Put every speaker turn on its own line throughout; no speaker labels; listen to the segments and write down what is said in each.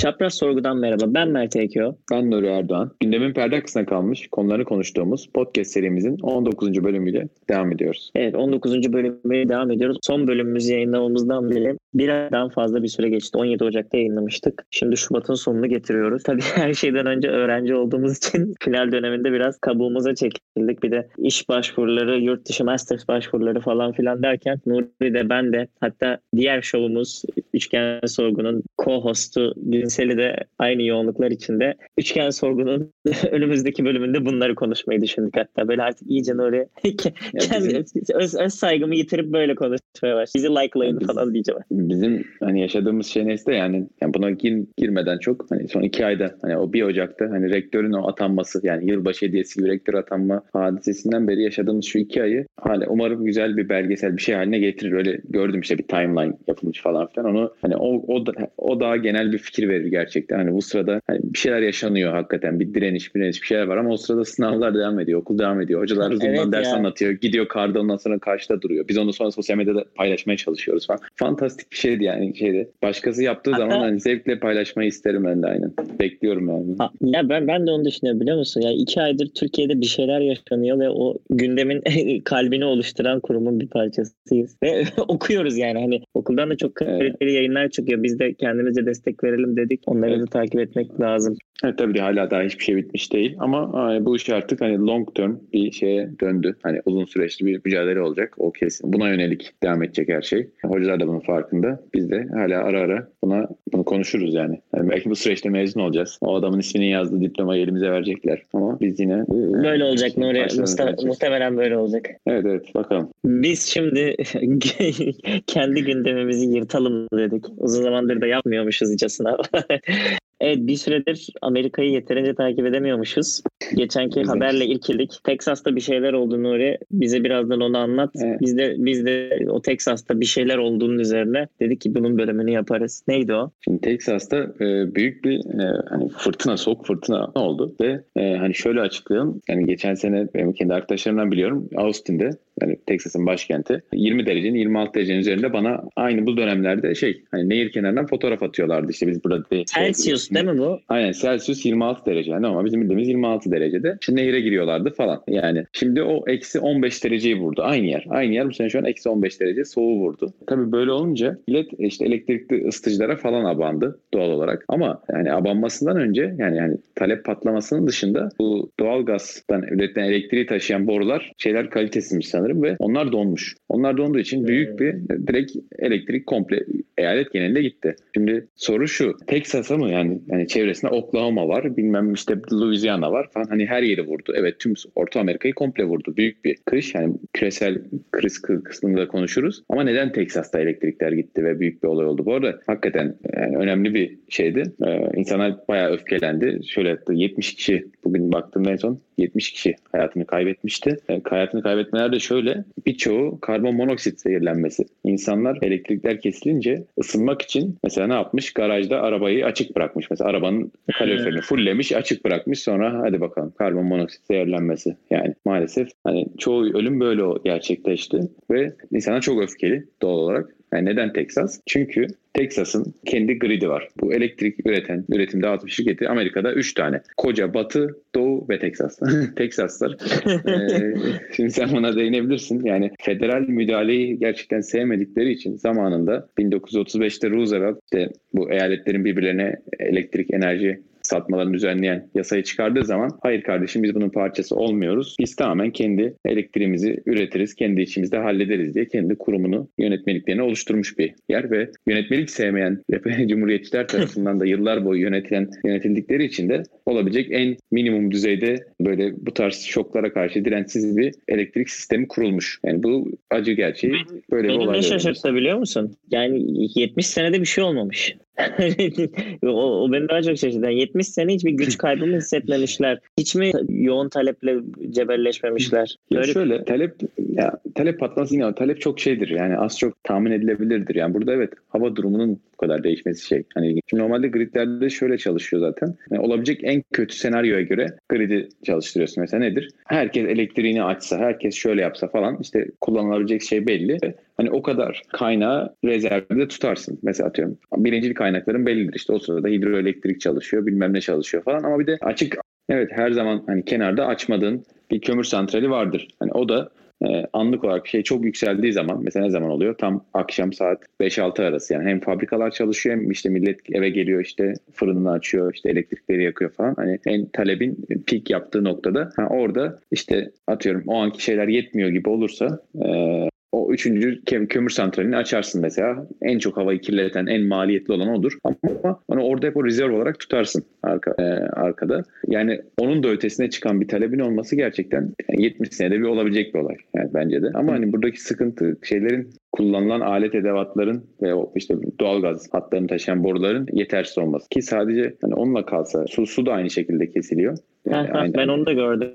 Çapraz Sorgu'dan merhaba. Ben Mert Ekyo.
Ben Nuri Erdoğan. Gündemin perde arkasına kalmış konuları konuştuğumuz podcast serimizin 19. bölümüyle devam ediyoruz.
Evet 19. bölümüne devam ediyoruz. Son bölümümüzü yayınlamamızdan beri bir aydan fazla bir süre geçti. 17 Ocak'ta yayınlamıştık. Şimdi Şubat'ın sonunu getiriyoruz. Tabii her şeyden önce öğrenci olduğumuz için final döneminde biraz kabuğumuza çekildik. Bir de iş başvuruları, yurt dışı masters başvuruları falan filan derken Nuri de ben de hatta diğer şovumuz Üçgen Sorgu'nun co-hostu Günseli de aynı yoğunluklar içinde. Üçgen Sorgu'nun önümüzdeki bölümünde bunları konuşmayı düşündük hatta. Böyle artık iyice Nuri kendi, öz, öz saygımı yitirip böyle konuşmaya başladı. Bizi likelayın falan diyeceğim.
Bizim hani yaşadığımız şey neyse yani, yani buna gir, girmeden çok hani son iki ayda hani o bir Ocak'ta hani rektörün o atanması yani yılbaşı hediyesi gibi rektör atanma hadisesinden beri yaşadığımız şu iki ayı hala umarım güzel bir belgesel bir şey haline getirir. Öyle gördüm işte bir timeline yapılmış falan filan. Onu hani o, o, o daha genel bir fikir verir gerçekten. Hani bu sırada hani bir şeyler yaşanıyor hakikaten. Bir direniş, bir direniş bir şeyler var ama o sırada sınavlar devam ediyor. Okul devam ediyor. Hocalar Zoom'dan evet ders ya. anlatıyor. Gidiyor karda ondan sonra karşıda duruyor. Biz onu sonra sosyal medyada paylaşmaya çalışıyoruz falan. Fantastik bir şeydi yani şeydi. Başkası yaptığı Hatta, zaman hani zevkle paylaşmayı isterim ben de aynen. Bekliyorum yani.
Ha, ya ben ben de onu düşünüyorum biliyor musun? Ya iki aydır Türkiye'de bir şeyler yaşanıyor ve o gündemin kalbini oluşturan kurumun bir parçasıyız. Ve okuyoruz yani hani okuldan da çok kaliteli evet. yayınlar çıkıyor. Biz de kendimize destek verelim dedik. Onları evet. da takip etmek lazım.
Evet tabii hala daha hiçbir şey bitmiş değil ama hani bu iş artık hani long term bir şeye döndü. Hani uzun süreçli bir mücadele olacak o kesin. Buna yönelik devam edecek her şey. Hocalar da bunun farkında. Biz de hala ara ara buna bunu konuşuruz yani. yani belki bu süreçte mezun olacağız. O adamın ismini yazdığı diplomayı elimize verecekler. Ama biz yine
böyle olacak Nuri. Muhte- muhtemelen böyle olacak.
Evet evet bakalım.
Biz şimdi kendi gündemimizi yırtalım dedik. Uzun zamandır da yapmıyormuşuz icasına. Evet bir süredir Amerika'yı yeterince takip edemiyormuşuz. Geçenki haberle ilkildik. Texas'ta bir şeyler oldu Nuri. Bize birazdan onu anlat. Evet. Biz de biz de o Texas'ta bir şeyler olduğunun üzerine dedik ki bunun bölümünü yaparız. Neydi o?
Şimdi Texas'ta e, büyük bir e, hani fırtına, soğuk fırtına oldu ve e, hani şöyle açıklayalım. Yani geçen sene benim kendi arkadaşlarımdan biliyorum Austin'de yani Texas'ın başkenti. 20 derecenin 26 derecenin üzerinde bana aynı bu dönemlerde şey hani nehir kenarından fotoğraf atıyorlardı. İşte biz burada
de, Celsius şey, değil mi bu?
Aynen Celsius 26 derece. Yani ama bizim bildiğimiz 26 derecede şimdi nehire giriyorlardı falan. Yani şimdi o eksi 15 dereceyi vurdu. Aynı yer aynı yer. Bu sene şu an eksi 15 derece soğuğu vurdu. Tabii böyle olunca millet işte elektrikli ısıtıcılara falan abandı doğal olarak. Ama yani abanmasından önce yani yani talep patlamasının dışında bu doğal gazdan üretilen elektriği taşıyan borular şeyler kalitesizmiş sanırım sanırım ve onlar donmuş. Onlar donduğu için büyük bir direkt elektrik komple eyalet genelinde gitti. Şimdi soru şu. Texas'a mı yani yani çevresinde Oklahoma var, bilmem işte Louisiana var falan hani her yeri vurdu. Evet tüm Orta Amerika'yı komple vurdu. Büyük bir kış yani küresel kriz kısmında konuşuruz. Ama neden Texas'ta elektrikler gitti ve büyük bir olay oldu? Bu arada hakikaten yani önemli bir şeydi. Ee, insanlar bayağı öfkelendi. Şöyle 70 kişi bugün baktım en son 70 kişi hayatını kaybetmişti. Yani hayatını kaybetmeler de şöyle birçoğu karbon monoksit zehirlenmesi. İnsanlar elektrikler kesilince ısınmak için mesela ne yapmış? Garajda arabayı açık bırakmış. Mesela arabanın kaloriferini fulllemiş açık bırakmış sonra hadi bakalım karbon monoksit zehirlenmesi. Yani maalesef hani çoğu ölüm böyle gerçekleşti ve insanlar çok öfkeli doğal olarak. Yani neden Texas? Çünkü Texas'ın kendi gridi var. Bu elektrik üreten, üretim dağıtım şirketi Amerika'da 3 tane. Koca Batı, Doğu ve Texas. Texaslar. ee, şimdi sen buna değinebilirsin. Yani federal müdahaleyi gerçekten sevmedikleri için zamanında 1935'te Roosevelt işte bu eyaletlerin birbirlerine elektrik enerji satmalarını düzenleyen yasayı çıkardığı zaman hayır kardeşim biz bunun parçası olmuyoruz. Biz tamamen kendi elektriğimizi üretiriz, kendi içimizde hallederiz diye kendi kurumunu, yönetmeliklerini oluşturmuş bir yer ve yönetmelik sevmeyen cumhuriyetçiler tarafından da yıllar boyu yönetilen yönetildikleri için de olabilecek en minimum düzeyde böyle bu tarz şoklara karşı dirençsiz bir elektrik sistemi kurulmuş. Yani bu acı gerçeği böyle bir olay.
Beni ne şaşırttı biliyor musun? Yani 70 senede bir şey olmamış. o, o beni daha çok şaşırdı. Yani 70 sene hiçbir güç kaybı mı hissetmemişler? Hiç mi yoğun taleple cebelleşmemişler?
Ya Böyle... şöyle talep ya talep patlaması yine talep çok şeydir. Yani az çok tahmin edilebilirdir. Yani burada evet hava durumunun kadar değişmesi şey. Hani şimdi normalde gridlerde şöyle çalışıyor zaten. Yani olabilecek en kötü senaryoya göre gridi çalıştırıyorsun. Mesela nedir? Herkes elektriğini açsa, herkes şöyle yapsa falan işte kullanılabilecek şey belli. Hani o kadar kaynağı rezervde tutarsın. Mesela atıyorum birincil kaynakların bellidir. İşte o sırada hidroelektrik çalışıyor, bilmem ne çalışıyor falan ama bir de açık evet her zaman hani kenarda açmadığın bir kömür santrali vardır. Hani o da e, anlık olarak şey çok yükseldiği zaman mesela ne zaman oluyor? Tam akşam saat 5-6 arası yani hem fabrikalar çalışıyor hem işte millet eve geliyor işte fırınını açıyor işte elektrikleri yakıyor falan. Hani en talebin peak yaptığı noktada ha, orada işte atıyorum o anki şeyler yetmiyor gibi olursa e, o üçüncü kömür santralini açarsın mesela. En çok havayı kirleten, en maliyetli olan odur. Ama onu orada hep o rezerv olarak tutarsın arka, e, arkada. Yani onun da ötesine çıkan bir talebin olması gerçekten yani 70 senede bir olabilecek bir olay yani bence de. Ama hani buradaki sıkıntı şeylerin kullanılan alet edevatların ve o işte doğalgaz hatlarını taşıyan boruların yetersiz olması. Ki sadece hani onunla kalsa su, su da aynı şekilde kesiliyor.
Yani ha, ben onu da gördüm.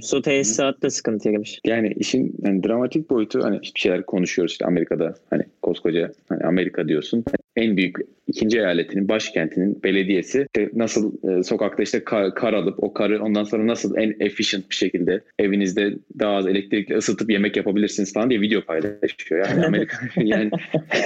Su tesisat da sıkıntı girmiş.
Yani işin yani dramatik boyutu hani bir şeyler konuşuyoruz işte Amerika'da hani koskoca hani Amerika diyorsun. En büyük ikinci eyaletinin başkentinin belediyesi işte nasıl e, sokakta işte kar, kar alıp o karı ondan sonra nasıl en efficient bir şekilde evinizde daha az elektrikle ısıtıp yemek yapabilirsiniz falan diye video paylaşıyor. Yani Amerika yani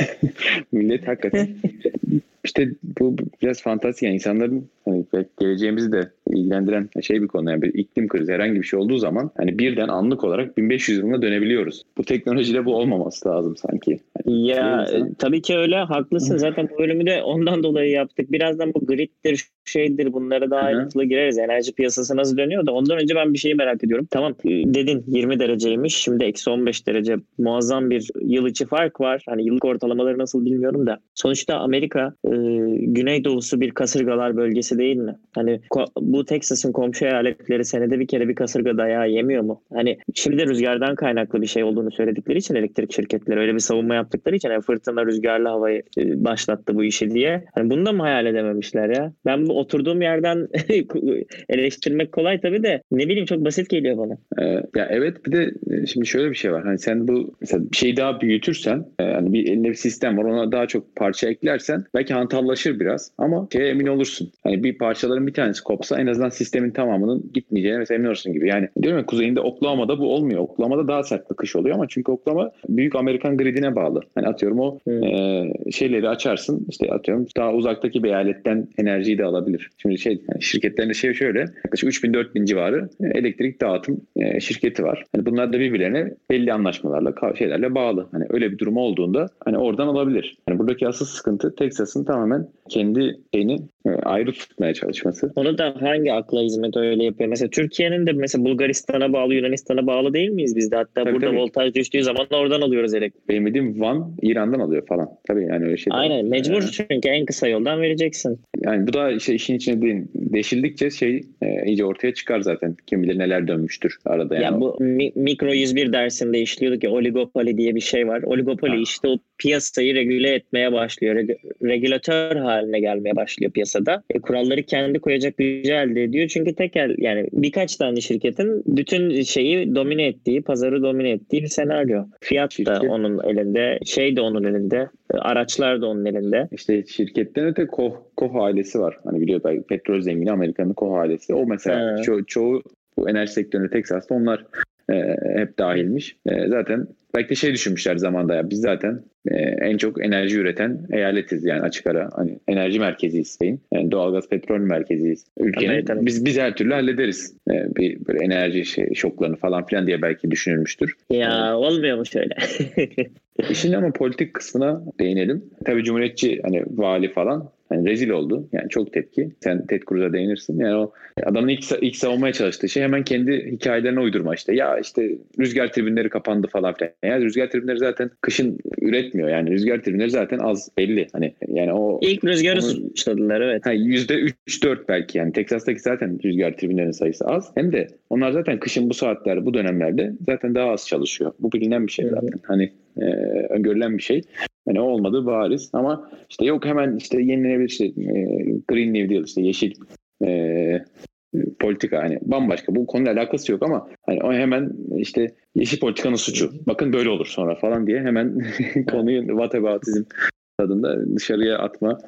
millet hakikaten işte bu biraz fantastik yani insanların hani geleceğimizi de ilgilendiren şey bir konu yani bir iklim krizi herhangi bir şey olduğu zaman hani birden anlık olarak 1500 yılına dönebiliyoruz. Bu teknolojide bu olmaması lazım sanki.
Hani ya tabii ki öyle haklısın zaten bu bölümü de ondan dolayı yaptık. Birazdan bu griddir şeydir bunlara daha ayrıntılı gireriz. Enerji piyasası nasıl dönüyor da ondan önce ben bir şeyi merak ediyorum. Tamam e, dedin 20 dereceymiş şimdi eksi 15 derece muazzam bir yıl içi fark var. Hani yıllık ortalamaları nasıl bilmiyorum da. Sonuçta Amerika e, güneydoğusu bir kasırgalar bölgesi değil mi? Hani bu Texas'ın komşu eyaletleri senede bir kere bir kasırga dayağı yemiyor mu? Hani şimdi rüzgardan kaynaklı bir şey olduğunu söyledikleri için elektrik şirketleri öyle bir savunma yaptıkları için yani fırtına rüzgarlı havayı e, başlattı bu işi diye. Hani bunu da mı hayal edememişler ya? Ben bu oturduğum yerden eleştirmek kolay tabii de ne bileyim çok basit geliyor bana.
Ee, ya evet bir de e, şimdi şöyle bir şey var. Hani sen bu mesela bir şeyi daha büyütürsen yani bir elinde bir sistem var ona daha çok parça eklersen belki hantallaşır biraz ama şeye emin olursun. Hani bir parçaların bir tanesi kopsa en azından sistemin tamamının gitmeyeceğine mesela emin olursun gibi. Yani diyorum ya kuzeyinde Oklahoma'da bu olmuyor. Oklahoma'da daha sert bir kış oluyor ama çünkü Oklahoma büyük Amerikan gridine bağlı. Hani atıyorum o hmm. e, şeyleri açarsın işte atıyorum daha uzaktaki bir eyaletten enerjiyi de alabilir. Şimdi şey yani şirketlerin de şey şöyle yaklaşık 3000-4000 civarı elektrik dağıtım e, şirketi var. Hani bunlar da birbirlerine belli anlaşmalarla şeylerle bağlı. Hani öyle bir durum olduğunda hani oradan alabilir. Hani buradaki asıl sıkıntı Texas'ın tamamen kendi şeyini e, ayrı tutmaya çalışması.
Onu da hangi akla hizmet öyle yapıyor? Mesela Türkiye'nin de mesela Bulgaristan'a bağlı, Yunanistan'a bağlı değil miyiz biz de? Hatta tabii, burada tabii. voltaj düştüğü zaman oradan alıyoruz elektrik.
Benim bildiğim Van İran'dan alıyor falan. Tabii yani öyle şey.
Aynen mecbur ee, çünkü en kısa yoldan vereceksin.
Yani bu da işte işin içine değil, deşildikçe şey e, iyice ortaya çıkar zaten. Kim bilir neler dönmüştür arada. Yani
ya bu mi, mikro 101 dersinde işliyorduk ya oligopoli diye bir şey var. Oligopoli ha. işte o piyasayı regüle etmeye başlıyor. Reg, regülatör haline gelmeye başlıyor piyasada. E, kuralları kendi koyacak gücü elde ediyor. Çünkü tekel yani birkaç tane şirketin bütün şeyi domine ettiği, pazarı domine ettiği bir senaryo. Fiyat Şirket. da onun elinde, şey de onun elinde, araçlar da onun elinde.
İşte şirketten öte Koh, Koh ailesi var. Hani biliyor belki petrol zengini Amerika'nın Koh ailesi. O mesela ço- çoğu bu enerji sektöründe Texas'ta onlar e, hep dahilmiş. E, zaten belki de şey düşünmüşler zamanda ya biz zaten e, en çok enerji üreten eyaletiz yani açık ara hani enerji merkeziyiz Spain. Yani doğalgaz petrol merkeziyiz. Ülkenin evet, biz biz her türlü hallederiz. E, bir böyle enerji şey, şoklarını falan filan diye belki düşünülmüştür.
Ya e, olmuyor mu şöyle?
İşin ama politik kısmına değinelim. Tabii Cumhuriyetçi hani vali falan Hani rezil oldu. Yani çok tepki. Sen Ted Cruz'a değinirsin. Yani o adamın ilk, ilk savunmaya çalıştığı şey hemen kendi hikayelerine uydurma işte. Ya işte rüzgar tribünleri kapandı falan filan. Yani rüzgar tribünleri zaten kışın üretmiyor. Yani rüzgar tribünleri zaten az belli. Hani yani o
ilk rüzgarı onu, suçladılar evet.
Üç dört belki yani. Texas'taki zaten rüzgar tribünlerinin sayısı az. Hem de onlar zaten kışın bu saatler bu dönemlerde zaten daha az çalışıyor. Bu bilinen bir şey zaten. Hani e, öngörülen bir şey. Yani olmadı bariz. Ama işte yok hemen işte yenilenebilir işte e, Green New Deal işte yeşil e, politika hani bambaşka. Bu konuyla alakası yok ama hani o hemen işte yeşil politikanın suçu. Bakın böyle olur sonra falan diye hemen konuyu whataboutism tadında dışarıya atma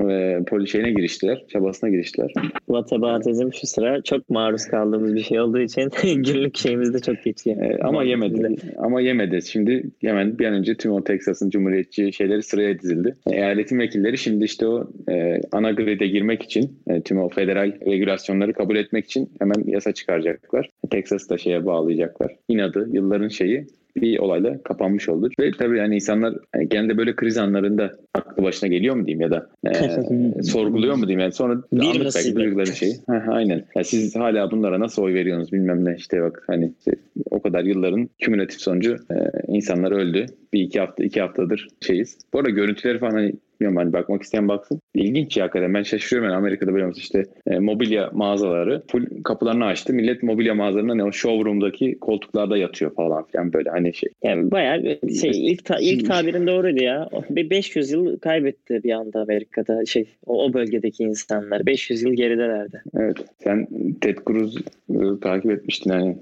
e, poli şeyine giriştiler. Çabasına giriştiler.
Whataboutism şu sıra çok maruz kaldığımız bir şey olduğu için günlük şeyimizde çok geçiyor.
E, ama yemedi. Ama yemedi. Şimdi hemen bir an önce tüm o Texas'ın cumhuriyetçi şeyleri sıraya dizildi. E, eyaletin vekilleri şimdi işte o e, ana grid'e girmek için e, tüm o federal regülasyonları kabul etmek için hemen yasa çıkaracaklar. Texas'ı da şeye bağlayacaklar. İnadı, yılların şeyi bir olayla kapanmış oldu. Ve tabii yani insanlar yani genelde böyle kriz anlarında aklı başına geliyor mu diyeyim ya da e, sorguluyor mu diyeyim yani sonra
Bir
anlık belki duydukları şeyi. Heh, aynen. Ya siz hala bunlara nasıl oy veriyorsunuz bilmem ne işte bak hani işte o kadar yılların kümülatif sonucu e, insanlar öldü. Bir iki hafta iki haftadır şeyiz. Bu arada görüntüleri falan hani bilmiyorum hani bakmak isteyen baksın. İlginç ya hakikaten. Ben şaşırıyorum yani Amerika'da böyle mesela işte e, mobilya mağazaları full kapılarını açtı. Millet mobilya mağazalarında ne o showroom'daki koltuklarda yatıyor falan filan böyle hani şey.
Yani bayağı bir şey ilk ta- ilk tabirin doğruydu ya. Bir 500 yıl kaybetti bir anda Amerika'da şey o, o bölgedeki insanlar 500 yıl geridelerdi.
Evet. Sen Ted Cruz e, takip etmiştin hani.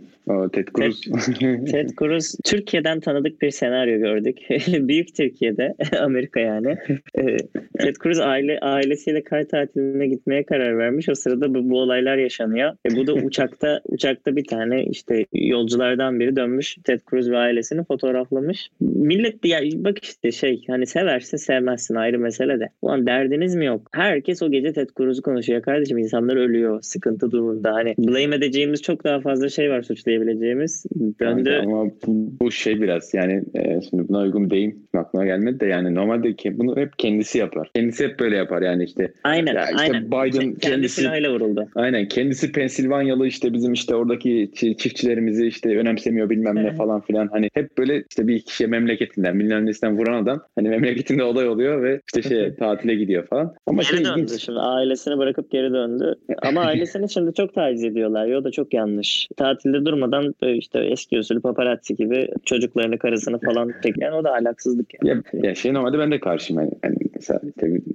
Ted Cruz.
Ted Cruz Türkiye'den tanıdık bir senaryo gördük. Büyük Türkiye'de Amerika yani. Ee, Ted Cruz aile ailesiyle kar tatiline gitmeye karar vermiş. O sırada bu, bu olaylar yaşanıyor. E, bu da uçakta uçakta bir tane işte yolculardan biri dönmüş. Ted Cruz ve ailesini fotoğraflamış. Millet ya bak işte şey hani seversin sevmezsin ayrı mesele de. Ulan derdiniz mi yok? Herkes o gece Ted Cruz'u konuşuyor kardeşim. İnsanlar ölüyor. Sıkıntı durumda. Hani blame edeceğimiz çok daha fazla şey var suçlayabileceğimiz. Döndü.
Ama bu, bu şey biraz yani e, şimdi buna uygun deyim aklıma gelmedi de yani normalde ke- bunu hep kendisi yapar. Kendisi hep böyle yapar yani işte.
Aynen,
Ya işte
aynen.
Biden
Kendi
kendisi-
silahıyla vuruldu.
Aynen kendisi Pensilvanyalı işte bizim işte oradaki çi- çiftçilerimizi işte önemsemiyor bilmem ne
Evet.
falan filan. Hani hep böyle işte bir kişiye memleketinden bilmem nesinden vuran adam hani memleketinde olay oluyor ve işte şeye tatile gidiyor falan. Ama şey
Geri döndü
ilginç.
şimdi ailesini bırakıp geri döndü. Ama ailesini şimdi çok taciz ediyorlar. Ya o da çok yanlış. Tatilde durmadan böyle işte eski usulü paparazzi gibi çocuklarını karısını falan çeken o da ahlaksızlık yani.
Ya, ya şey normalde ben de karşıyım. Yani, yani mesela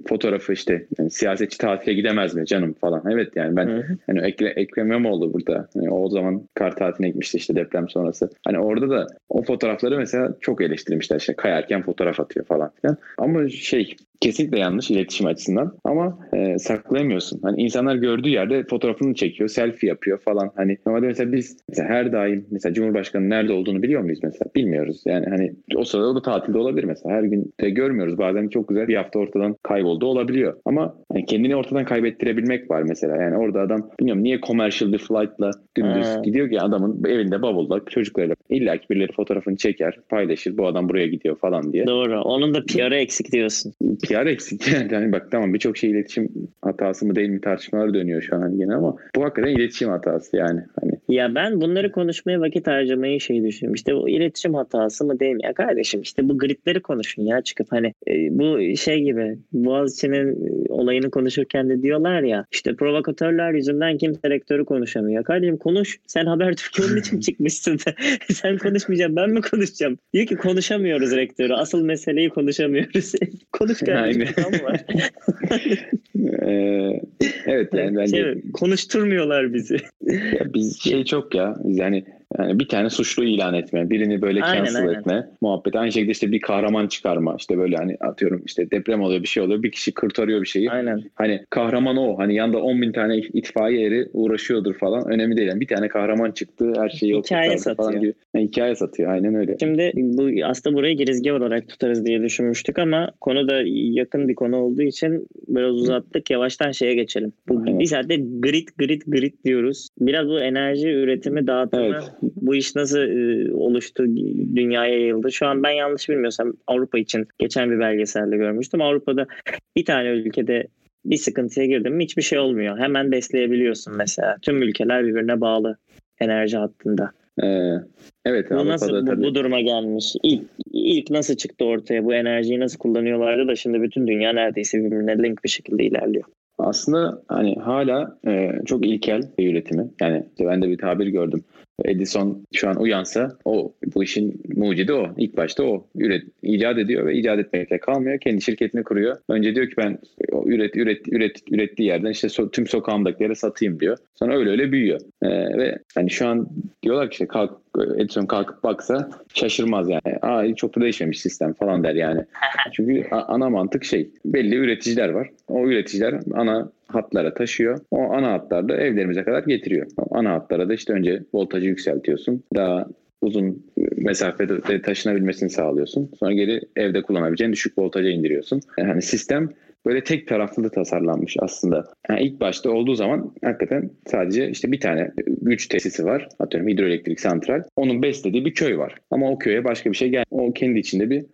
fotoğrafı işte yani siyasetçi tatile gidemez mi canım falan. Evet yani ben hani Ekre, Ekrem İmamoğlu burada. Hani o zaman kar tatiline gitmişti işte deprem sonrası. Hani orada da o fotoğrafları mesela çok eleştirmişler. İşte kayarken fotoğraf atıyor falan filan. Ama şey kesinlikle yanlış iletişim açısından ama e, saklayamıyorsun. Hani insanlar gördüğü yerde fotoğrafını çekiyor, selfie yapıyor falan. Hani normalde mesela biz mesela her daim mesela Cumhurbaşkanı nerede olduğunu biliyor muyuz mesela? Bilmiyoruz. Yani hani o sırada o da tatilde olabilir mesela. Her gün de görmüyoruz. Bazen çok güzel bir hafta ortadan kayboldu olabiliyor. Ama hani kendini ortadan kaybettirebilmek var mesela. Yani orada adam bilmiyorum niye commercial bir flight'la dümdüz
Ha.
gidiyor ki adamın evinde bavulla çocuklarıyla illa ki birileri fotoğrafını çeker, paylaşır. Bu adam buraya gidiyor falan diye.
Doğru. Onun da PR'ı eksik diyorsun.
PR eksik yani. Hani bak tamam birçok şey iletişim hatası mı değil mi tartışmalar dönüyor şu an gene ama bu hakikaten iletişim hatası yani. Hani
Ya ben bunları konuşmaya vakit harcamayı şey düşünüyorum. İşte bu iletişim hatası mı değil mi? Ya kardeşim işte bu gridleri konuşun ya çıkıp hani e, bu şey gibi Boğaziçi'nin e, olayını konuşurken de diyorlar ya işte provokatörler yüzünden kimse rektörü konuşamıyor. Kardeşim konuş. Sen Habertürk'e onun için çıkmışsın. Sen konuşmayacaksın ben mi konuşacağım? Diyor ki konuşamıyoruz rektörü. Asıl meseleyi konuşamıyoruz. Konuş kardeşim.
Ee, evet yani bence
Şey, konuşturmuyorlar bizi.
ya biz şey çok ya. Yani yani bir tane suçlu ilan etme, birini böyle
Aynen,
cancel
aynen.
etme, muhabbet. Aynı şekilde işte bir kahraman çıkarma. işte böyle hani atıyorum işte deprem oluyor bir şey oluyor. Bir kişi kurtarıyor bir şeyi.
Aynen.
Hani kahraman o. Hani yanda 10 bin tane itfaiye eri uğraşıyordur falan. Önemli değil. Yani bir tane kahraman çıktı. Her şeyi o
Hikaye
kurtardı falan
satıyor.
gibi. Yani hikaye satıyor. Aynen öyle.
Şimdi bu aslında burayı girizgah olarak tutarız diye düşünmüştük ama konu da yakın bir konu olduğu için biraz uzattık. Yavaştan şeye geçelim. Bu
Evet.
bir saatte grid grid grid diyoruz. Biraz bu enerji üretimi dağıtımı
Evet.
Bu iş nasıl e, oluştu, dünyaya yayıldı. Şu an ben yanlış bilmiyorsam Avrupa için geçen bir belgeselde görmüştüm. Avrupa'da bir tane ülkede bir sıkıntıya girdin mi hiçbir şey olmuyor. Hemen besleyebiliyorsun mesela. Tüm ülkeler birbirine bağlı enerji hattında.
Ee, evet
Bu
Avrupa'da
nasıl bu,
tabii.
bu duruma gelmiş? İlk, ilk nasıl çıktı ortaya? Bu enerjiyi nasıl kullanıyorlardı da şimdi bütün dünya neredeyse birbirine link bir şekilde ilerliyor.
Aslında hani hala e, çok ilkel bir üretimi. Yani ben de bir tabir gördüm. Edison şu an uyansa o bu işin mucidi o. İlk başta o. Üret, icat ediyor ve icat etmekle kalmıyor. Kendi şirketini kuruyor. Önce diyor ki ben o üret, üret, üret, ürettiği yerden işte so, tüm sokağımdakilere satayım diyor. Sonra öyle öyle büyüyor. Ee, ve hani şu an diyorlar ki işte kalk Edison kalkıp baksa şaşırmaz yani. Aa çok da değişmemiş sistem falan der yani. Çünkü ana mantık şey belli üreticiler var. O üreticiler ana hatlara taşıyor. O ana hatlarda evlerimize kadar getiriyor. O ana hatlara da işte önce voltajı yükseltiyorsun. Daha uzun mesafede taşınabilmesini sağlıyorsun. Sonra geri evde kullanabileceğin düşük voltaja indiriyorsun. Yani sistem böyle tek taraflı da tasarlanmış aslında. Yani ilk başta olduğu zaman hakikaten sadece işte bir tane güç tesisi var. Atıyorum hidroelektrik santral. Onun beslediği bir köy var. Ama o köye başka bir şey gel. O kendi içinde bir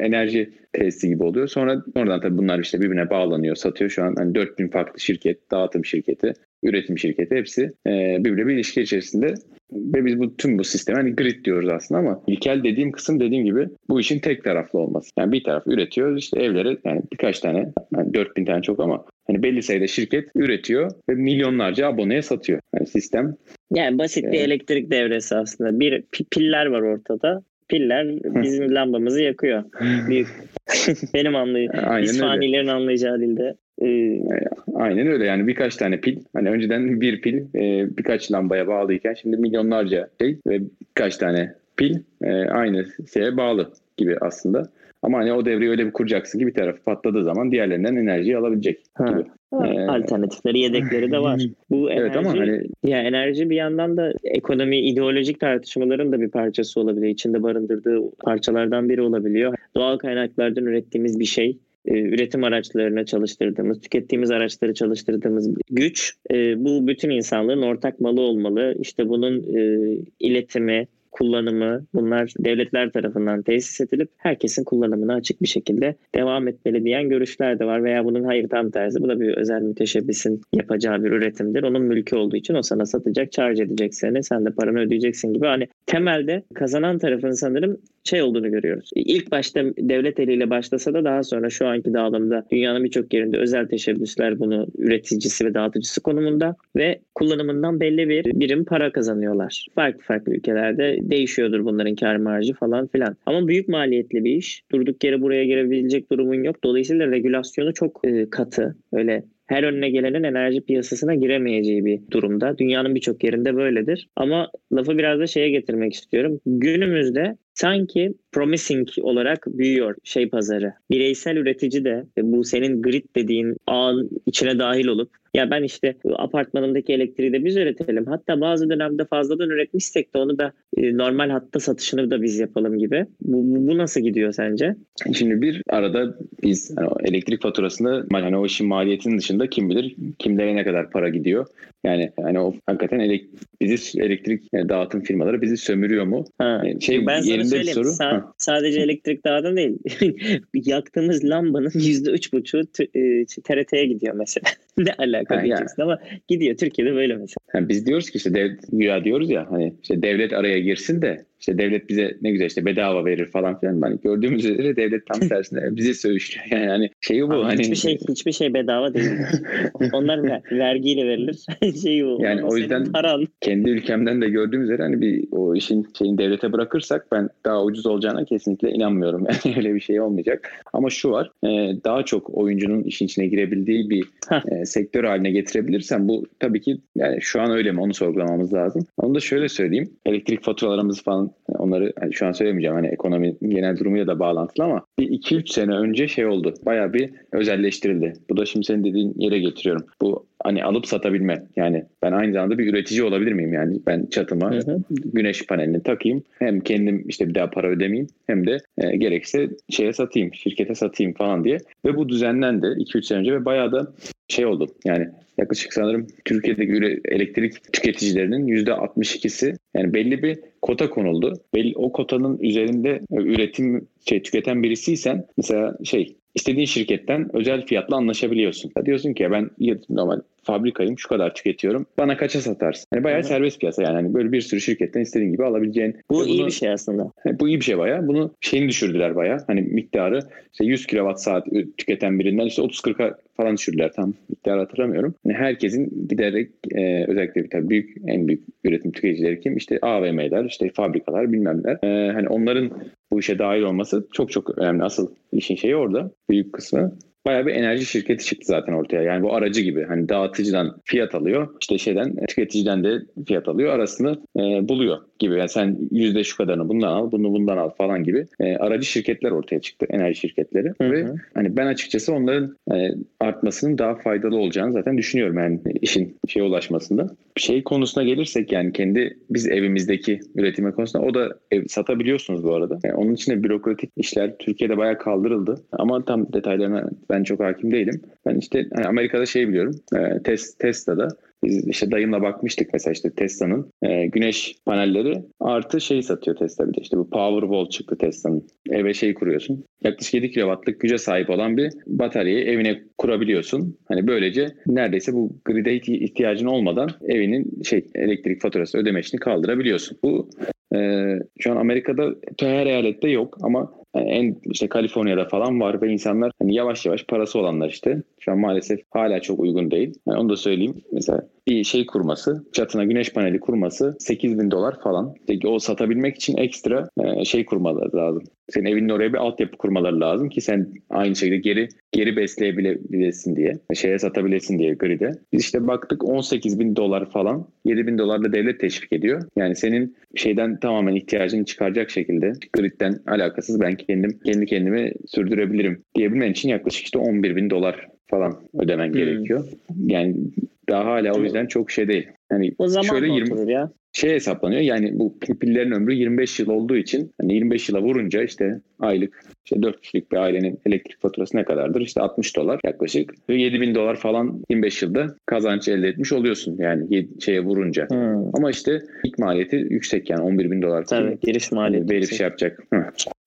enerji tesisi gibi oluyor. Sonra oradan tabii bunlar işte birbirine bağlanıyor, satıyor. Şu an hani 4000 farklı şirket, dağıtım şirketi, üretim şirketi hepsi e, birbirine bir ilişki içerisinde ve biz bu tüm bu sistemi hani grid diyoruz aslında ama ilkel dediğim kısım dediğim gibi bu işin tek taraflı olması. Yani bir taraf üretiyor işte evlere yani birkaç tane yani 4000 tane çok ama hani belli sayıda şirket üretiyor ve milyonlarca aboneye satıyor. Yani sistem
yani basit bir elektrik devresi aslında. Bir piller var ortada. Piller bizim lambamızı yakıyor. Büyük. Benim anlayacağım. İsfanilerin anlayacağı dilde.
Ee, Aynen öyle yani birkaç tane pil hani önceden bir pil e, birkaç lambaya bağlıyken şimdi milyonlarca şey ve birkaç tane pil e, aynı şeye bağlı gibi aslında. Ama hani o devreyi öyle bir kuracaksın ki bir tarafı patladığı zaman diğerlerinden enerjiyi alabilecek gibi.
Ee, Alternatifleri, yedekleri de var. Bu enerji, evet ama hani... ya enerji bir yandan da ekonomi, ideolojik tartışmaların da bir parçası olabiliyor. İçinde barındırdığı parçalardan biri olabiliyor. Doğal kaynaklardan ürettiğimiz bir şey üretim araçlarına çalıştırdığımız, tükettiğimiz araçları çalıştırdığımız güç e, bu bütün insanlığın ortak malı olmalı. İşte bunun e, iletimi, kullanımı bunlar devletler tarafından tesis edilip herkesin kullanımına açık bir şekilde devam etmeli diyen görüşler de var veya bunun hayır tam tersi bu da bir özel müteşebbisin yapacağı bir üretimdir. Onun mülkü olduğu için o sana satacak, charge edecek seni, sen de paranı ödeyeceksin gibi. Hani temelde kazanan tarafın sanırım şey olduğunu görüyoruz. İlk başta devlet eliyle başlasa da daha sonra şu anki dağılımda dünyanın birçok yerinde özel teşebbüsler bunu üreticisi ve dağıtıcısı konumunda ve kullanımından belli bir birim para kazanıyorlar. Farklı farklı ülkelerde değişiyordur bunların kar marjı falan filan. Ama büyük maliyetli bir iş. Durduk yere buraya girebilecek durumun yok. Dolayısıyla regülasyonu çok e, katı. Öyle her önüne gelenin enerji piyasasına giremeyeceği bir durumda. Dünyanın birçok yerinde böyledir. Ama lafı biraz da şeye getirmek istiyorum. Günümüzde sanki promising olarak büyüyor şey pazarı. Bireysel üretici de bu senin grid dediğin ağın içine dahil olup ya ben işte apartmanımdaki elektriği de biz üretelim. Hatta bazı dönemde fazladan üretmişsek de onu da e, normal hatta satışını da biz yapalım gibi. Bu, bu nasıl gidiyor sence?
Şimdi bir arada biz yani elektrik faturasında hani o işin maliyetinin dışında kim bilir kimlere ne kadar para gidiyor. Yani hani o hakikaten elek, bizi elektrik yani dağıtım firmaları bizi sömürüyor mu?
Ha, şey ben sana söyleyeyim. Soru. Sa- sadece elektrik dağıtım değil. Yaktığımız lambanın yüzde üç buçuğu TRT'ye gidiyor mesela. ne alaka ha, yani. ama gidiyor. Türkiye'de böyle mesela.
Yani biz diyoruz ki işte devlet, güya diyoruz ya hani işte devlet araya girsin de işte devlet bize ne güzel işte bedava verir falan filan. Hani gördüğümüz üzere devlet tam tersine bizi söğüşlüyor. Yani hani şeyi bu. Abi
hani... Hiçbir şey hiçbir şey bedava değil. Onlar ver, vergiyle verilir. şey bu.
Yani o yüzden paran. kendi ülkemden de gördüğüm üzere hani bir o işin şeyin devlete bırakırsak ben daha ucuz olacağına kesinlikle inanmıyorum. Yani öyle bir şey olmayacak. Ama şu var e, daha çok oyuncunun işin içine girebildiği bir e, sektör haline getirebilirsen bu tabii ki yani şu an öyle mi onu sorgulamamız lazım. Onu da şöyle söyleyeyim. Elektrik faturalarımızı falan onları hani şu an söylemeyeceğim hani ekonomi genel durumuyla da bağlantılı ama bir 2-3 sene önce şey oldu. Baya bir özelleştirildi. Bu da şimdi senin dediğin yere getiriyorum. Bu hani alıp satabilme. Yani ben aynı zamanda bir üretici olabilir miyim yani? Ben çatıma hı hı. güneş panelini takayım. Hem kendim işte bir daha para ödemeyeyim hem de e, gerekse şeye satayım, şirkete satayım falan diye. Ve bu düzenlendi 2-3 sene önce ve bayağı da şey oldu. Yani yaklaşık sanırım Türkiye'deki elektrik tüketicilerinin %62'si yani belli bir kota konuldu. Belli, o kotanın üzerinde üretim şey tüketen birisiysen mesela şey istediğin şirketten özel fiyatla anlaşabiliyorsun. Diyorsun ki ben normal fabrikayım şu kadar tüketiyorum. Bana kaça satarsın? Yani bayağı
Hı-hı.
serbest piyasa yani hani böyle bir sürü şirketten istediğin gibi alabileceğin.
Bu
Ve
iyi
bunu-
bir şey aslında.
bu iyi bir şey bayağı. Bunu şeyini düşürdüler bayağı. Hani miktarı işte 100 kilowatt saat tüketen birinden işte 30-40'a falan düşürdüler. Tam miktarı hatırlamıyorum. Yani herkesin giderek e, özellikle tabii büyük en büyük üretim tüketicileri kim? İşte AVM'ler, işte fabrikalar bilmem neler. E, hani onların bu işe dahil olması çok çok önemli. Asıl işin şeyi orada. Büyük kısmı bayağı bir enerji şirketi çıktı zaten ortaya. Yani bu aracı gibi hani dağıtıcıdan fiyat alıyor. işte şeyden tüketiciden de fiyat alıyor. Arasını e, buluyor gibi. Yani sen yüzde şu kadarını bundan al, bunu bundan al falan gibi e, aracı şirketler ortaya çıktı. Enerji şirketleri.
Hı hı.
Ve hani ben açıkçası onların e, artmasının daha faydalı olacağını zaten düşünüyorum yani işin şeye ulaşmasında. Şey konusuna gelirsek yani kendi biz evimizdeki üretime konusunda o da ev satabiliyorsunuz bu arada. Yani onun için de bürokratik işler Türkiye'de bayağı kaldırıldı. Ama tam detaylarına ben çok hakim değilim. Ben işte hani Amerika'da şey biliyorum. E, tes, Tesla'da biz işte dayımla bakmıştık mesela işte Tesla'nın e, güneş panelleri artı şey satıyor Tesla bir de işte bu Powerwall çıktı Tesla'nın. Eve şey kuruyorsun. Yaklaşık 7 kW'lık güce sahip olan bir bataryayı evine kurabiliyorsun. Hani böylece neredeyse bu grid'e ihti- ihtiyacın olmadan evinin şey elektrik faturası ödemesini kaldırabiliyorsun. Bu e, şu an Amerika'da her eyalette yok ama yani en işte Kaliforniya'da falan var ve insanlar hani yavaş yavaş parası olanlar işte şu an maalesef hala çok uygun değil. Yani onu da söyleyeyim. Mesela bir şey kurması, çatına güneş paneli kurması 8 bin dolar falan. Peki o satabilmek için ekstra e, şey kurmaları lazım. Senin evinin oraya bir altyapı kurmaları lazım ki sen aynı şekilde geri geri besleyebilesin diye. Şeye satabilesin diye grid'e. Biz işte baktık 18 bin dolar falan. 7 bin dolar da devlet teşvik ediyor. Yani senin şeyden tamamen ihtiyacını çıkaracak şekilde gridden alakasız ben kendim kendi kendimi sürdürebilirim diyebilmen için yaklaşık işte 11 bin dolar falan ödemen
Hmm.
gerekiyor. Yani daha hala o yüzden çok şey değil. Yani
O zaman
şöyle
mı
20
oturur ya?
şey hesaplanıyor. Yani bu pillerin ömrü 25 yıl olduğu için hani 25 yıla vurunca işte aylık işte 4 kişilik bir ailenin elektrik faturası ne kadardır? İşte 60 dolar yaklaşık. Ve 7 bin dolar falan 25 yılda kazanç elde etmiş oluyorsun. Yani şeye vurunca.
Hmm.
Ama işte ilk maliyeti yüksek yani 11 bin dolar.
Tabii giriş maliyeti. Yüksek.
şey yapacak. Hı.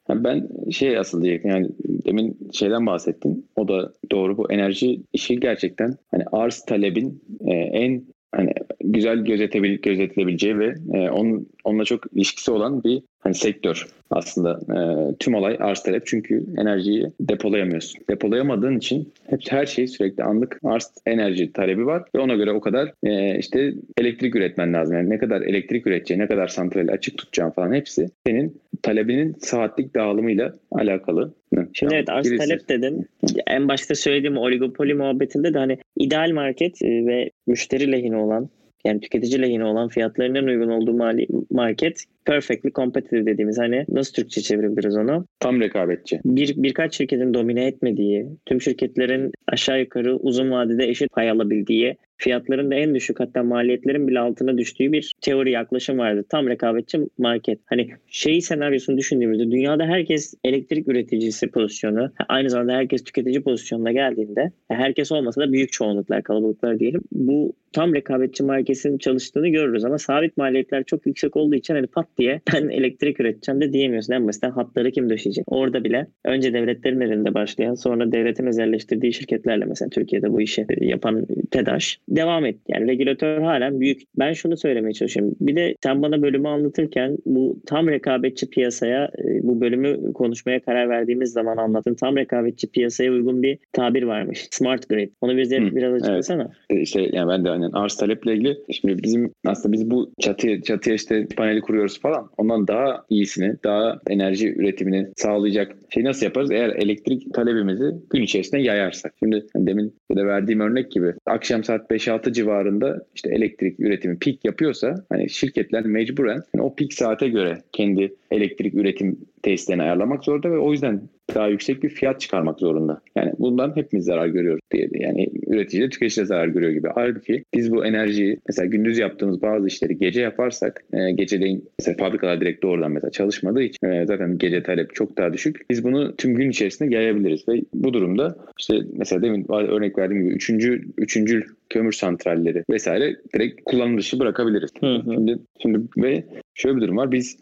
Ben şey asıl diyecektim yani demin şeyden bahsettin. O da doğru bu enerji işi gerçekten hani arz talebin e, en hani güzel gözetebil gözetilebileceği ve e, onun onunla çok ilişkisi olan bir hani sektör aslında e, tüm olay arz talep çünkü enerjiyi depolayamıyorsun. Depolayamadığın için hep her şey sürekli anlık arz enerji talebi var ve ona göre o kadar e, işte elektrik üretmen lazım. Yani ne kadar elektrik üreteceğin, ne kadar santrali açık tutacağın falan hepsi senin talebinin saatlik dağılımıyla alakalı.
Şimdi
tamam.
evet arz talep dedin. En başta söylediğim oligopoli muhabbetinde de hani ideal market e, ve müşteri lehine olan yani tüketici lehine olan fiyatların en uygun olduğu mali market perfectly competitive dediğimiz hani nasıl Türkçe çevirebiliriz onu?
Tam rekabetçi.
Bir birkaç şirketin domine etmediği, tüm şirketlerin aşağı yukarı uzun vadede eşit pay alabildiği, fiyatların da en düşük hatta maliyetlerin bile altına düştüğü bir teori yaklaşım vardı. Tam rekabetçi market. Hani şey senaryosunu düşündüğümüzde dünyada herkes elektrik üreticisi pozisyonu, aynı zamanda herkes tüketici pozisyonuna geldiğinde herkes olmasa da büyük çoğunluklar, kalabalıklar diyelim. Bu tam rekabetçi marketin çalıştığını görürüz ama sabit maliyetler çok yüksek olduğu için hani pat diye ben elektrik üreteceğim de diyemiyorsun. En basitten hatları kim döşeyecek? Orada bile önce devletlerin elinde başlayan sonra devletin özelleştirdiği şirketlerle mesela Türkiye'de bu işi yapan TEDAŞ devam et. Yani regülatör halen büyük. Ben şunu söylemeye çalışıyorum. Bir de sen bana bölümü anlatırken bu tam rekabetçi piyasaya e, bu bölümü konuşmaya karar verdiğimiz zaman anlattın. Tam rekabetçi piyasaya uygun bir tabir varmış. Smart grid. Onu bize
Hı,
biraz açıklasana.
E, İşte yani ben de hani arz taleple ilgili şimdi bizim aslında biz bu çatıya çatıya işte paneli kuruyoruz falan. Ondan daha iyisini, daha enerji üretimini sağlayacak şey nasıl yaparız? Eğer elektrik talebimizi gün içerisinde yayarsak. Şimdi hani demin de verdiğim örnek gibi akşam saat 5-6 civarında işte elektrik üretimi pik yapıyorsa hani şirketler mecburen hani o pik saate göre kendi elektrik üretim tesislerini ayarlamak zorunda ve o yüzden daha yüksek bir fiyat çıkarmak zorunda. Yani bundan hepimiz zarar görüyoruz diye. Yani üretici de tüketici de zarar görüyor gibi. Halbuki biz bu enerjiyi mesela gündüz yaptığımız bazı işleri gece yaparsak e, geceleyin mesela fabrikalar direkt doğrudan mesela çalışmadığı için e, zaten gece talep çok daha düşük. Biz bunu tüm gün içerisinde yayabiliriz ve bu durumda işte mesela demin örnek verdiğim gibi üçüncü, üçüncül kömür santralleri vesaire direkt kullanım dışı bırakabiliriz.
Hı hı.
Şimdi, şimdi ve şöyle bir durum var. Biz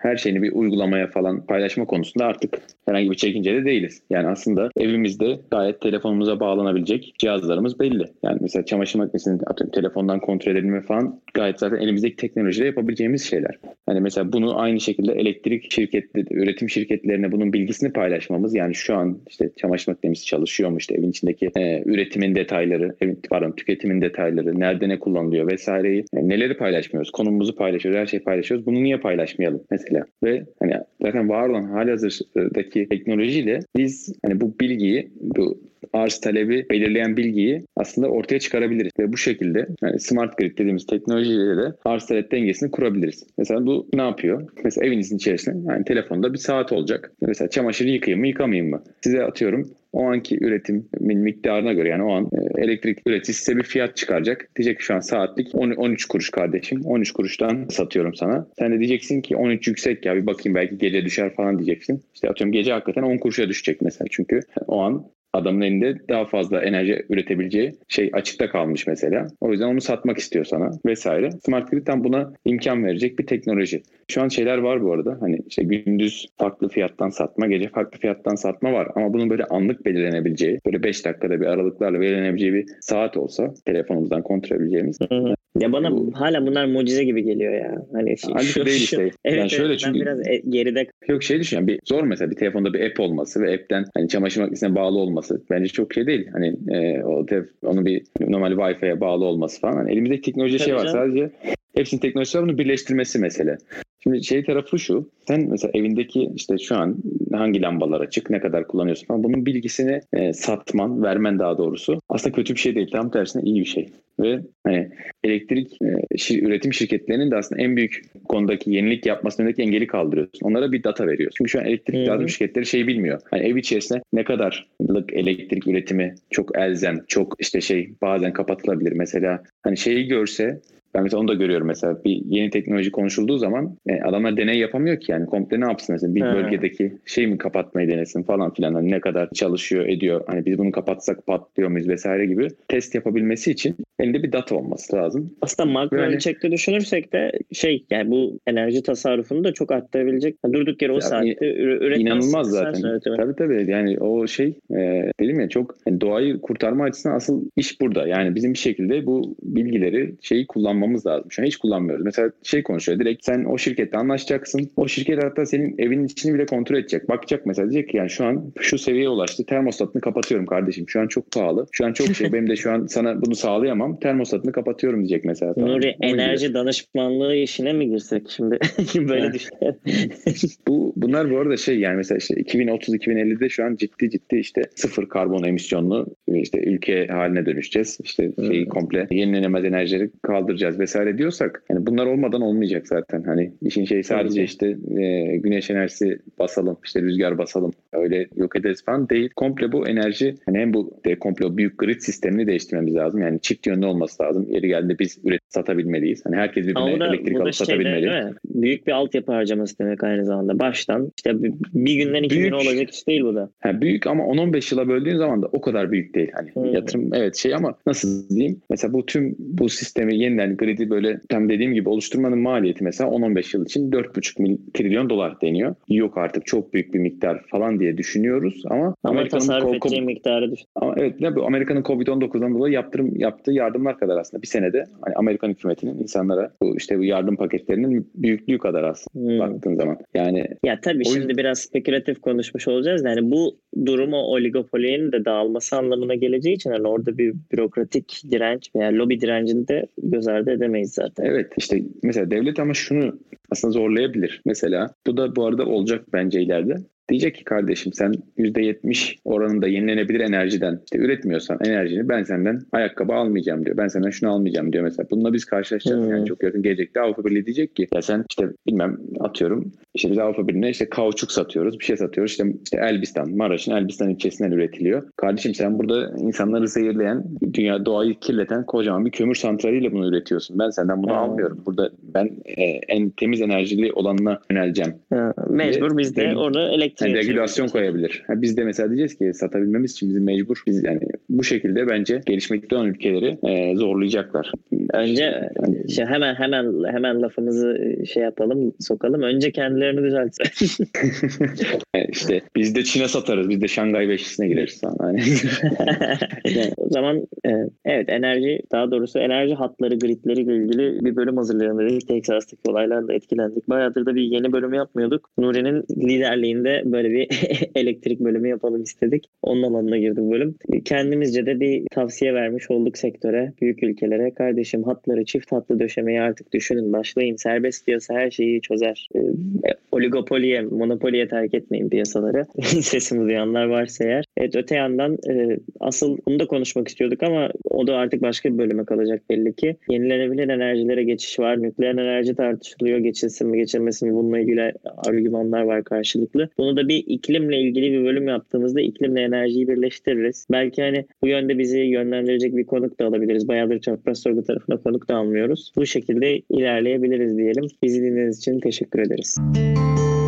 her şeyini bir uygulamaya falan paylaşma konusunda artık herhangi bir çekince de değiliz. Yani aslında evimizde gayet telefonumuza bağlanabilecek cihazlarımız belli. Yani mesela çamaşır makinesini atıyorum telefondan kontrol edebilme falan gayet zaten elimizdeki teknolojiyle yapabileceğimiz şeyler. Hani mesela bunu aynı şekilde elektrik şirketleri, üretim şirketlerine bunun bilgisini paylaşmamız yani şu an işte çamaşır makinemiz çalışıyor mu işte evin içindeki e, üretimin detayları, evin, pardon tüketimin detayları, nerede ne kullanılıyor vesaireyi yani neleri paylaşmıyoruz, konumumuzu paylaşıyoruz, her şeyi paylaşıyoruz. Bunu niye paylaşmayalım mesela? Ve hani zaten var olan halihazırdaki teknolojiyle biz hani bu bilgiyi, bu arz talebi belirleyen bilgiyi aslında ortaya çıkarabiliriz. Ve bu şekilde yani smart grid dediğimiz teknolojiyle de arz talep dengesini kurabiliriz. Mesela bu ne yapıyor? Mesela evinizin içerisinde yani telefonda bir saat olacak. Mesela çamaşırı yıkayayım mı yıkamayayım mı? Size atıyorum o anki üretimin miktarına göre yani o an e, elektrik üreticisi size bir fiyat çıkaracak. Diyecek ki şu an saatlik 10, 13 kuruş kardeşim. 13 kuruştan satıyorum sana. Sen de diyeceksin ki 13 yüksek ya bir bakayım belki gece düşer falan diyeceksin. İşte atıyorum gece hakikaten 10 kuruşa düşecek mesela. Çünkü o an adamın elinde daha fazla enerji üretebileceği şey açıkta kalmış mesela. O yüzden onu satmak istiyor sana vesaire. Smart Grid tam buna imkan verecek bir teknoloji. Şu an şeyler var bu arada. Hani işte gündüz farklı fiyattan satma, gece farklı fiyattan satma var. Ama bunun böyle anlık belirlenebileceği, böyle 5 dakikada bir aralıklarla belirlenebileceği bir saat olsa telefonumuzdan kontrol edebileceğimiz.
Ya bana bu, hala bunlar mucize gibi geliyor ya. Hani
şey, şu, değil işte.
Evet, yani şöyle çünkü ben biraz e, geride
Yok şey düşün yani bir zor mesela bir telefonda bir app olması ve app'ten hani çamaşır makinesine bağlı olması bence çok şey değil. Hani e, o tef, onun bir normal Wi-Fi'ye bağlı olması falan. Hani elimizde teknoloji Tabii şey var canım. sadece hepsinin teknolojisi var bunu birleştirmesi mesele. Şimdi şey tarafı şu. Sen mesela evindeki işte şu an hangi lambalar açık, ne kadar kullanıyorsun falan bunun bilgisini e, satman, vermen daha doğrusu aslında kötü bir şey değil. Tam tersine iyi bir şey. Ve hani elektrik e, şir, üretim şirketlerinin de aslında en büyük konudaki yenilik yapmasındaki engeli kaldırıyorsun. Onlara bir data veriyorsun. Çünkü şu an elektrik dağıtım şirketleri şey bilmiyor. Hani ev içerisinde ne kadarlık elektrik üretimi çok elzem, çok işte şey bazen kapatılabilir. Mesela hani şeyi görse ben mesela onu da görüyorum mesela bir yeni teknoloji konuşulduğu zaman yani e, adamlar deney yapamıyor ki yani komple ne yapsın mesela bir He. bölgedeki şey mi kapatmayı denesin falan filan hani ne kadar çalışıyor ediyor hani biz bunu kapatsak patlıyor muyuz vesaire gibi test yapabilmesi için elinde bir data olması lazım.
Aslında makro Böyle... ölçekte düşünürsek de şey yani bu enerji tasarrufunu da çok arttırabilecek. Yani durduk yere o ya, saatte üretmez.
İnanılmaz zaten. Tabii tabii yani o şey e, dedim ya çok yani doğayı kurtarma açısından asıl iş burada. Yani bizim bir şekilde bu bilgileri şeyi kullanmamız lazım. Şu an hiç kullanmıyoruz. Mesela şey konuşuyor direkt sen o şirkette anlaşacaksın. O şirket hatta senin evinin içini bile kontrol edecek. Bakacak mesela diyecek ki yani şu an şu seviyeye ulaştı. Termostatını kapatıyorum kardeşim. Şu an çok pahalı. Şu an çok şey. Benim de şu an sana bunu sağlayamam. Termostatını kapatıyorum diyecek mesela.
Nuri tamam. enerji gibi. danışmanlığı işine mi girsek şimdi? Böyle düşünüyorum.
bu, bunlar bu arada şey yani mesela işte 2030-2050'de şu an ciddi ciddi işte sıfır karbon emisyonlu işte ülke haline dönüşeceğiz. İşte şeyi komple yenilenemez enerjileri kaldıracağız vesaire diyorsak yani bunlar olmadan olmayacak zaten. Hani işin şey sadece işte e, güneş enerjisi basalım, işte rüzgar basalım öyle yok ederiz falan değil. Komple bu enerji hani hem bu de komple büyük grid sistemini değiştirmemiz lazım. Yani çift yönlü olması lazım. Yeri geldiğinde biz üret satabilmeliyiz. Hani herkes birbirine Ama elektrik alıp satabilmeli. Şeyde,
büyük bir altyapı harcaması demek aynı zamanda. Baştan işte bir günden iki büyük, gün olacak iş değil bu da.
Ha, büyük ama 10-15 yıla böldüğün zaman da o kadar büyük değil. Hani hmm. yatırım evet şey ama nasıl diyeyim? Mesela bu tüm bu sistemi yeniden gridi böyle tam dediğim gibi oluşturmanın maliyeti mesela 10-15 yıl için 4,5 trilyon dolar deniyor. Yok artık çok büyük bir miktar falan diye düşünüyoruz
ama, Amerika'nın tasarruf edeceği miktarı düşün.
Ama evet ne bu Amerika'nın Covid-19'dan dolayı yaptırım yaptığı yardımlar kadar aslında bir senede hani Amerikan hükümetinin insanlara bu işte bu yardım paketlerinin büyüklüğü kadar aslında hmm. baktığın zaman. Yani
ya tabii şimdi yüzden... biraz spekülatif konuşmuş olacağız. Yani bu durumu oligopolinin de dağılması anlamına geleceği için yani orada bir bürokratik direnç veya lobi direncini de göz ardı edemeyiz zaten.
Evet işte mesela devlet ama şunu aslında zorlayabilir. Mesela bu da bu arada olacak bence ileride. Diyecek ki kardeşim sen %70 oranında yenilenebilir enerjiden işte üretmiyorsan enerjini ben senden ayakkabı almayacağım diyor. Ben senden şunu almayacağım diyor mesela. Bununla biz karşılaşacağız hmm. yani çok yakın gelecekte Avrupa Birliği diyecek ki ya sen işte bilmem atıyorum işte biz Avrupa Birliği'ne işte kauçuk satıyoruz bir şey satıyoruz işte, işte Elbistan Maraş'ın Elbistan ilçesinden üretiliyor. Kardeşim sen burada insanları zehirleyen dünya doğayı kirleten kocaman bir kömür santraliyle bunu üretiyorsun. Ben senden bunu hmm. almıyorum. Burada ben e, en temiz enerjili olanına yöneleceğim.
Hmm. Mecbur biz de orada elektrik
yani regülasyon koyabilir. Ha, biz de mesela diyeceğiz ki satabilmemiz için bizim mecbur biz yani bu şekilde bence gelişmekte olan ülkeleri e, zorlayacaklar.
Önce şey, hemen hemen hemen lafımızı şey yapalım, sokalım. Önce kendilerini düzeltsin.
İşte biz de Çin'e satarız. Biz de Şangay Beşlisi'ne gireriz. Hani.
o zaman e, evet enerji daha doğrusu enerji hatları gridleriyle ilgili bir bölüm hazırlayalım dedik. Texas'taki olaylarla etkilendik. Bayağıdır da bir yeni bölüm yapmıyorduk. Nuri'nin liderliğinde böyle bir elektrik bölümü yapalım istedik. Onun alanına girdi bu bölüm. Kendimizce de bir tavsiye vermiş olduk sektöre, büyük ülkelere. Kardeşim hatları çift hatlı döşemeyi artık düşünün. Başlayın. Serbest piyasa her şeyi çözer. E, oligopoliye, monopoliye terk etmeyin piyasaları. Sesimi duyanlar varsa eğer. Evet öte yandan e, asıl bunu da konuşmak istiyorduk ama o da artık başka bir bölüme kalacak belli ki. Yenilenebilir enerjilere geçiş var. Nükleer enerji tartışılıyor. Geçilsin mi geçilmesin mi bununla ilgili argümanlar var karşılıklı. Bunu da bir iklimle ilgili bir bölüm yaptığımızda iklimle enerjiyi birleştiririz. Belki hani bu yönde bizi yönlendirecek bir konuk da alabiliriz. Bayağıdır çapraz sorgu tarafına konuk da almıyoruz. Bu şekilde ilerleyebiliriz diyelim. Bizi dinlediğiniz için teşekkür ederiz. Müzik